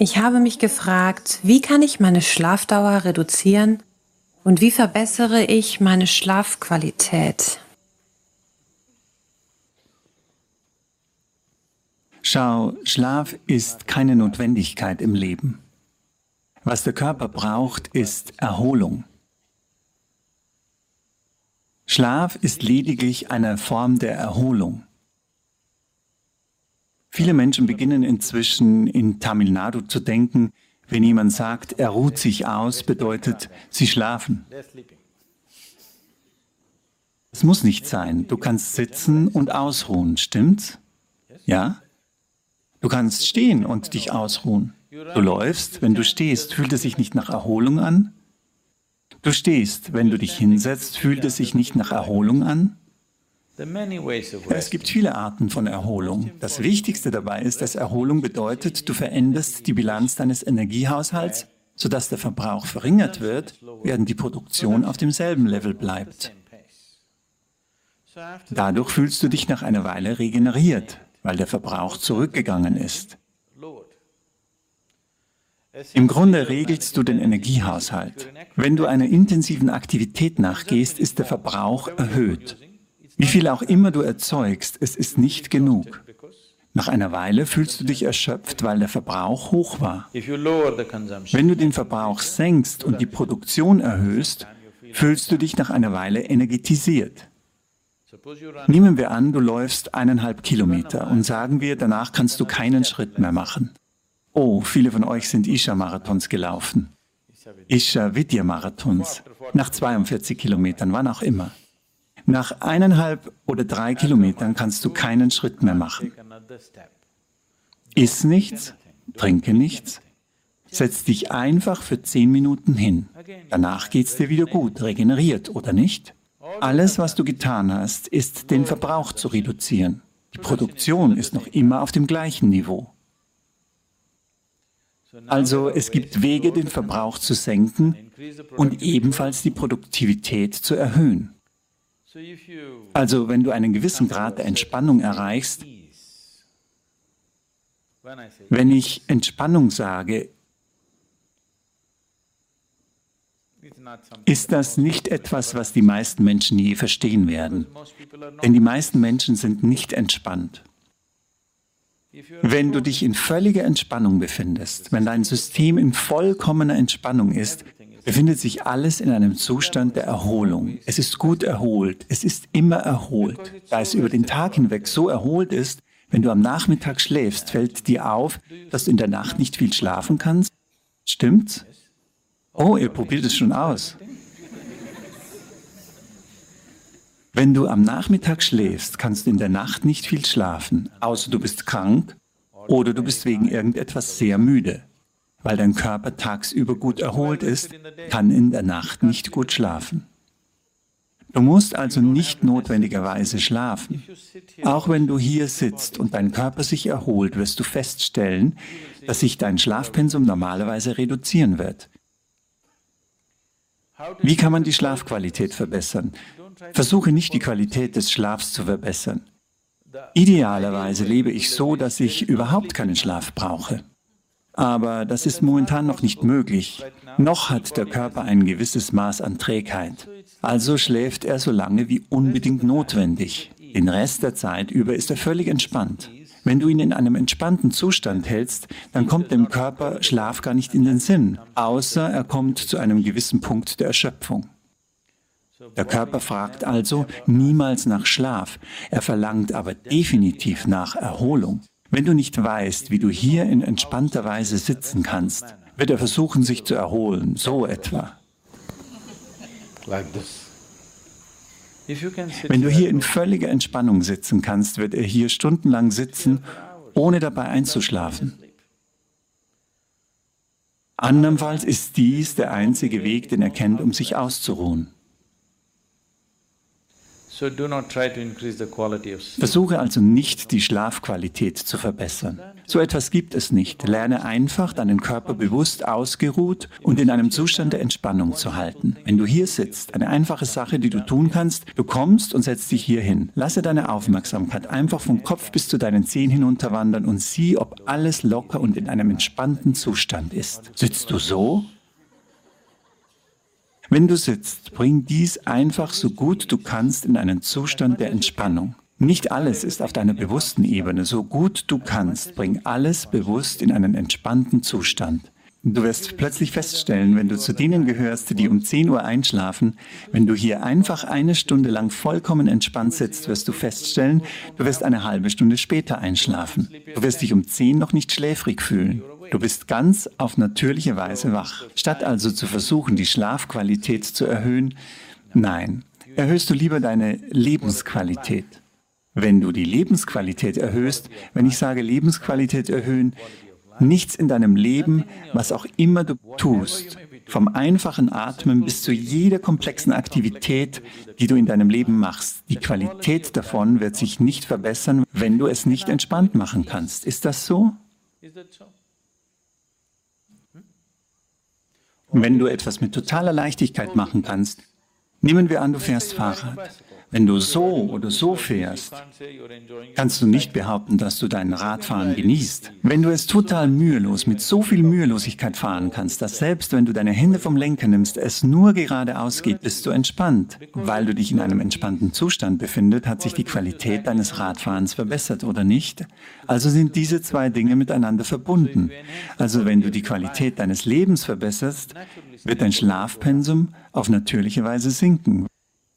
Ich habe mich gefragt, wie kann ich meine Schlafdauer reduzieren und wie verbessere ich meine Schlafqualität? Schau, Schlaf ist keine Notwendigkeit im Leben. Was der Körper braucht, ist Erholung. Schlaf ist lediglich eine Form der Erholung. Viele Menschen beginnen inzwischen in Tamil Nadu zu denken, wenn jemand sagt, er ruht sich aus, bedeutet, sie schlafen. Es muss nicht sein. Du kannst sitzen und ausruhen, stimmt's? Ja? Du kannst stehen und dich ausruhen. Du läufst, wenn du stehst, fühlt es sich nicht nach Erholung an? Du stehst, wenn du dich hinsetzt, fühlt es sich nicht nach Erholung an? Es gibt viele Arten von Erholung. Das Wichtigste dabei ist, dass Erholung bedeutet, du veränderst die Bilanz deines Energiehaushalts, sodass der Verbrauch verringert wird, während die Produktion auf demselben Level bleibt. Dadurch fühlst du dich nach einer Weile regeneriert, weil der Verbrauch zurückgegangen ist. Im Grunde regelst du den Energiehaushalt. Wenn du einer intensiven Aktivität nachgehst, ist der Verbrauch erhöht. Wie viel auch immer du erzeugst, es ist nicht genug. Nach einer Weile fühlst du dich erschöpft, weil der Verbrauch hoch war. Wenn du den Verbrauch senkst und die Produktion erhöhst, fühlst du dich nach einer Weile energetisiert. Nehmen wir an, du läufst eineinhalb Kilometer und sagen wir, danach kannst du keinen Schritt mehr machen. Oh, viele von euch sind Isha-Marathons gelaufen. Isha-Vidya-Marathons. Nach 42 Kilometern, wann auch immer. Nach eineinhalb oder drei Kilometern kannst du keinen Schritt mehr machen. Iss nichts, trinke nichts, setz dich einfach für zehn Minuten hin. Danach geht's dir wieder gut, regeneriert, oder nicht? Alles, was du getan hast, ist, den Verbrauch zu reduzieren. Die Produktion ist noch immer auf dem gleichen Niveau. Also es gibt Wege, den Verbrauch zu senken und ebenfalls die Produktivität zu erhöhen. Also wenn du einen gewissen Grad der Entspannung erreichst, wenn ich Entspannung sage, ist das nicht etwas, was die meisten Menschen je verstehen werden. Denn die meisten Menschen sind nicht entspannt. Wenn du dich in völliger Entspannung befindest, wenn dein System in vollkommener Entspannung ist, befindet sich alles in einem Zustand der Erholung. Es ist gut erholt, es ist immer erholt. Da es über den Tag hinweg so erholt ist, wenn du am Nachmittag schläfst, fällt dir auf, dass du in der Nacht nicht viel schlafen kannst? Stimmt's? Oh, ihr probiert es schon aus. Wenn du am Nachmittag schläfst, kannst du in der Nacht nicht viel schlafen, außer du bist krank oder du bist wegen irgendetwas sehr müde. Weil dein Körper tagsüber gut erholt ist, kann in der Nacht nicht gut schlafen. Du musst also nicht notwendigerweise schlafen. Auch wenn du hier sitzt und dein Körper sich erholt, wirst du feststellen, dass sich dein Schlafpensum normalerweise reduzieren wird. Wie kann man die Schlafqualität verbessern? Versuche nicht die Qualität des Schlafs zu verbessern. Idealerweise lebe ich so, dass ich überhaupt keinen Schlaf brauche. Aber das ist momentan noch nicht möglich. Noch hat der Körper ein gewisses Maß an Trägheit. Also schläft er so lange wie unbedingt notwendig. Den Rest der Zeit über ist er völlig entspannt. Wenn du ihn in einem entspannten Zustand hältst, dann kommt dem Körper Schlaf gar nicht in den Sinn, außer er kommt zu einem gewissen Punkt der Erschöpfung. Der Körper fragt also niemals nach Schlaf, er verlangt aber definitiv nach Erholung. Wenn du nicht weißt, wie du hier in entspannter Weise sitzen kannst, wird er versuchen, sich zu erholen, so etwa. Wenn du hier in völliger Entspannung sitzen kannst, wird er hier stundenlang sitzen, ohne dabei einzuschlafen. Andernfalls ist dies der einzige Weg, den er kennt, um sich auszuruhen. Versuche also nicht, die Schlafqualität zu verbessern. So etwas gibt es nicht. Lerne einfach, deinen Körper bewusst ausgeruht und in einem Zustand der Entspannung zu halten. Wenn du hier sitzt, eine einfache Sache, die du tun kannst, du kommst und setzt dich hier hin. Lasse deine Aufmerksamkeit einfach vom Kopf bis zu deinen Zehen hinunterwandern und sieh, ob alles locker und in einem entspannten Zustand ist. Sitzt du so? Wenn du sitzt, bring dies einfach so gut du kannst in einen Zustand der Entspannung. Nicht alles ist auf deiner bewussten Ebene. So gut du kannst, bring alles bewusst in einen entspannten Zustand. Du wirst plötzlich feststellen, wenn du zu denen gehörst, die um 10 Uhr einschlafen, wenn du hier einfach eine Stunde lang vollkommen entspannt sitzt, wirst du feststellen, du wirst eine halbe Stunde später einschlafen. Du wirst dich um 10 noch nicht schläfrig fühlen. Du bist ganz auf natürliche Weise wach. Statt also zu versuchen, die Schlafqualität zu erhöhen, nein, erhöhst du lieber deine Lebensqualität. Wenn du die Lebensqualität erhöhst, wenn ich sage Lebensqualität erhöhen, nichts in deinem Leben, was auch immer du tust, vom einfachen Atmen bis zu jeder komplexen Aktivität, die du in deinem Leben machst. Die Qualität davon wird sich nicht verbessern, wenn du es nicht entspannt machen kannst. Ist das so? Wenn du etwas mit totaler Leichtigkeit machen kannst, nehmen wir an, du fährst Fahrrad. Wenn du so oder so fährst, kannst du nicht behaupten, dass du dein Radfahren genießt. Wenn du es total mühelos, mit so viel Mühelosigkeit fahren kannst, dass selbst wenn du deine Hände vom Lenker nimmst, es nur geradeaus geht, bist du entspannt. Weil du dich in einem entspannten Zustand befindest, hat sich die Qualität deines Radfahrens verbessert oder nicht? Also sind diese zwei Dinge miteinander verbunden. Also wenn du die Qualität deines Lebens verbesserst, wird dein Schlafpensum auf natürliche Weise sinken.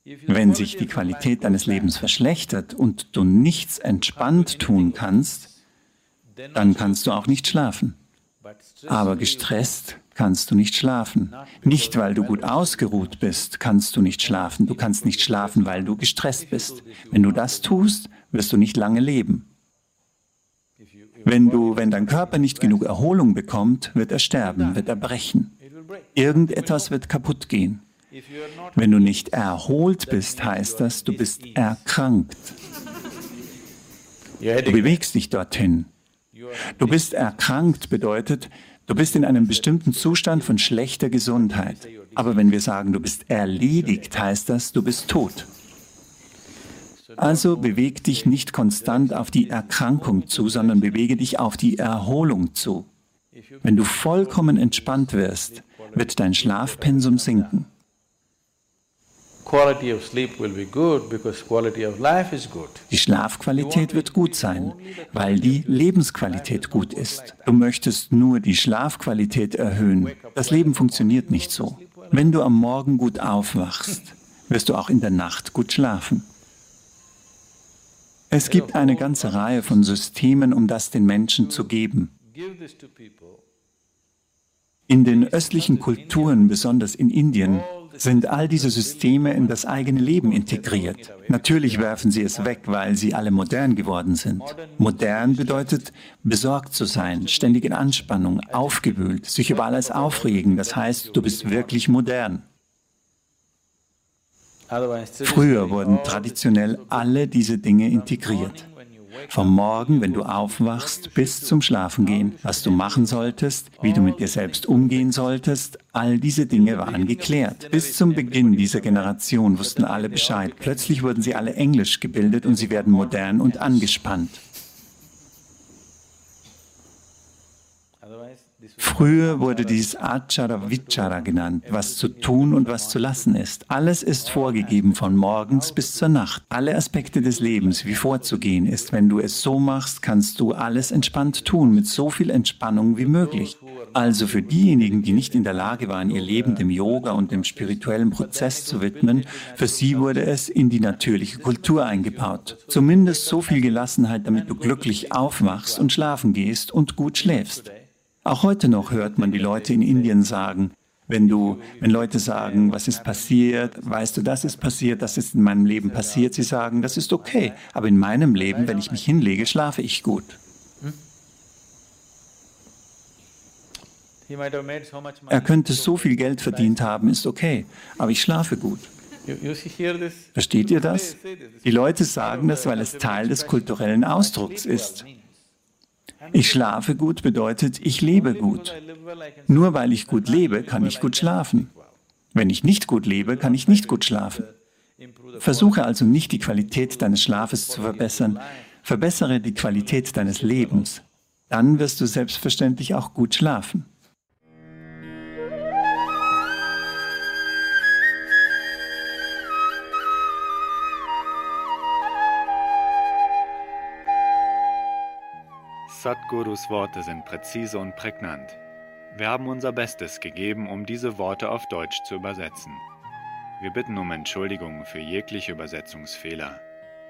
Wenn sich die Qualität deines Lebens verschlechtert und du nichts entspannt tun kannst, dann kannst du auch nicht schlafen. Aber gestresst kannst du nicht schlafen. Nicht, weil du gut ausgeruht bist, kannst du nicht schlafen. Du kannst nicht schlafen, weil du gestresst bist. Wenn du das tust, wirst du nicht lange leben. Wenn, du, wenn dein Körper nicht genug Erholung bekommt, wird er sterben, wird er brechen. Irgendetwas wird kaputt gehen. Wenn du nicht erholt bist, heißt das, du bist erkrankt. Du bewegst dich dorthin. Du bist erkrankt bedeutet, du bist in einem bestimmten Zustand von schlechter Gesundheit. Aber wenn wir sagen, du bist erledigt, heißt das, du bist tot. Also beweg dich nicht konstant auf die Erkrankung zu, sondern bewege dich auf die Erholung zu. Wenn du vollkommen entspannt wirst, wird dein Schlafpensum sinken. Die Schlafqualität wird gut sein, weil die Lebensqualität gut ist. Du möchtest nur die Schlafqualität erhöhen. Das Leben funktioniert nicht so. Wenn du am Morgen gut aufwachst, wirst du auch in der Nacht gut schlafen. Es gibt eine ganze Reihe von Systemen, um das den Menschen zu geben. In den östlichen Kulturen, besonders in Indien, sind all diese Systeme in das eigene Leben integriert. Natürlich werfen sie es weg, weil sie alle modern geworden sind. Modern bedeutet, besorgt zu sein, ständig in Anspannung, aufgewühlt, sich über alles aufregen. Das heißt, du bist wirklich modern. Früher wurden traditionell alle diese Dinge integriert. Vom Morgen, wenn du aufwachst, bis zum Schlafengehen, was du machen solltest, wie du mit dir selbst umgehen solltest, all diese Dinge waren geklärt. Bis zum Beginn dieser Generation wussten alle Bescheid. Plötzlich wurden sie alle englisch gebildet und sie werden modern und angespannt. Früher wurde dies Achara Vichara genannt, was zu tun und was zu lassen ist. Alles ist vorgegeben von morgens bis zur Nacht. Alle Aspekte des Lebens, wie vorzugehen ist. Wenn du es so machst, kannst du alles entspannt tun, mit so viel Entspannung wie möglich. Also für diejenigen, die nicht in der Lage waren, ihr Leben dem Yoga und dem spirituellen Prozess zu widmen, für sie wurde es in die natürliche Kultur eingebaut. Zumindest so viel Gelassenheit, damit du glücklich aufwachst und schlafen gehst und gut schläfst. Auch heute noch hört man die Leute in Indien sagen, wenn du, wenn Leute sagen, was ist passiert, weißt du, das ist passiert, das ist in meinem Leben passiert, sie sagen, das ist okay, aber in meinem Leben, wenn ich mich hinlege, schlafe ich gut. Er könnte so viel Geld verdient haben, ist okay, aber ich schlafe gut. Versteht ihr das? Die Leute sagen das, weil es Teil des kulturellen Ausdrucks ist. Ich schlafe gut bedeutet, ich lebe gut. Nur weil ich gut lebe, kann ich gut schlafen. Wenn ich nicht gut lebe, kann ich nicht gut schlafen. Versuche also nicht die Qualität deines Schlafes zu verbessern, verbessere die Qualität deines Lebens. Dann wirst du selbstverständlich auch gut schlafen. Sadhgurus Worte sind präzise und prägnant. Wir haben unser Bestes gegeben, um diese Worte auf Deutsch zu übersetzen. Wir bitten um Entschuldigung für jegliche Übersetzungsfehler.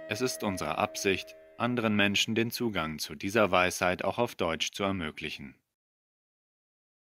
Es ist unsere Absicht, anderen Menschen den Zugang zu dieser Weisheit auch auf Deutsch zu ermöglichen.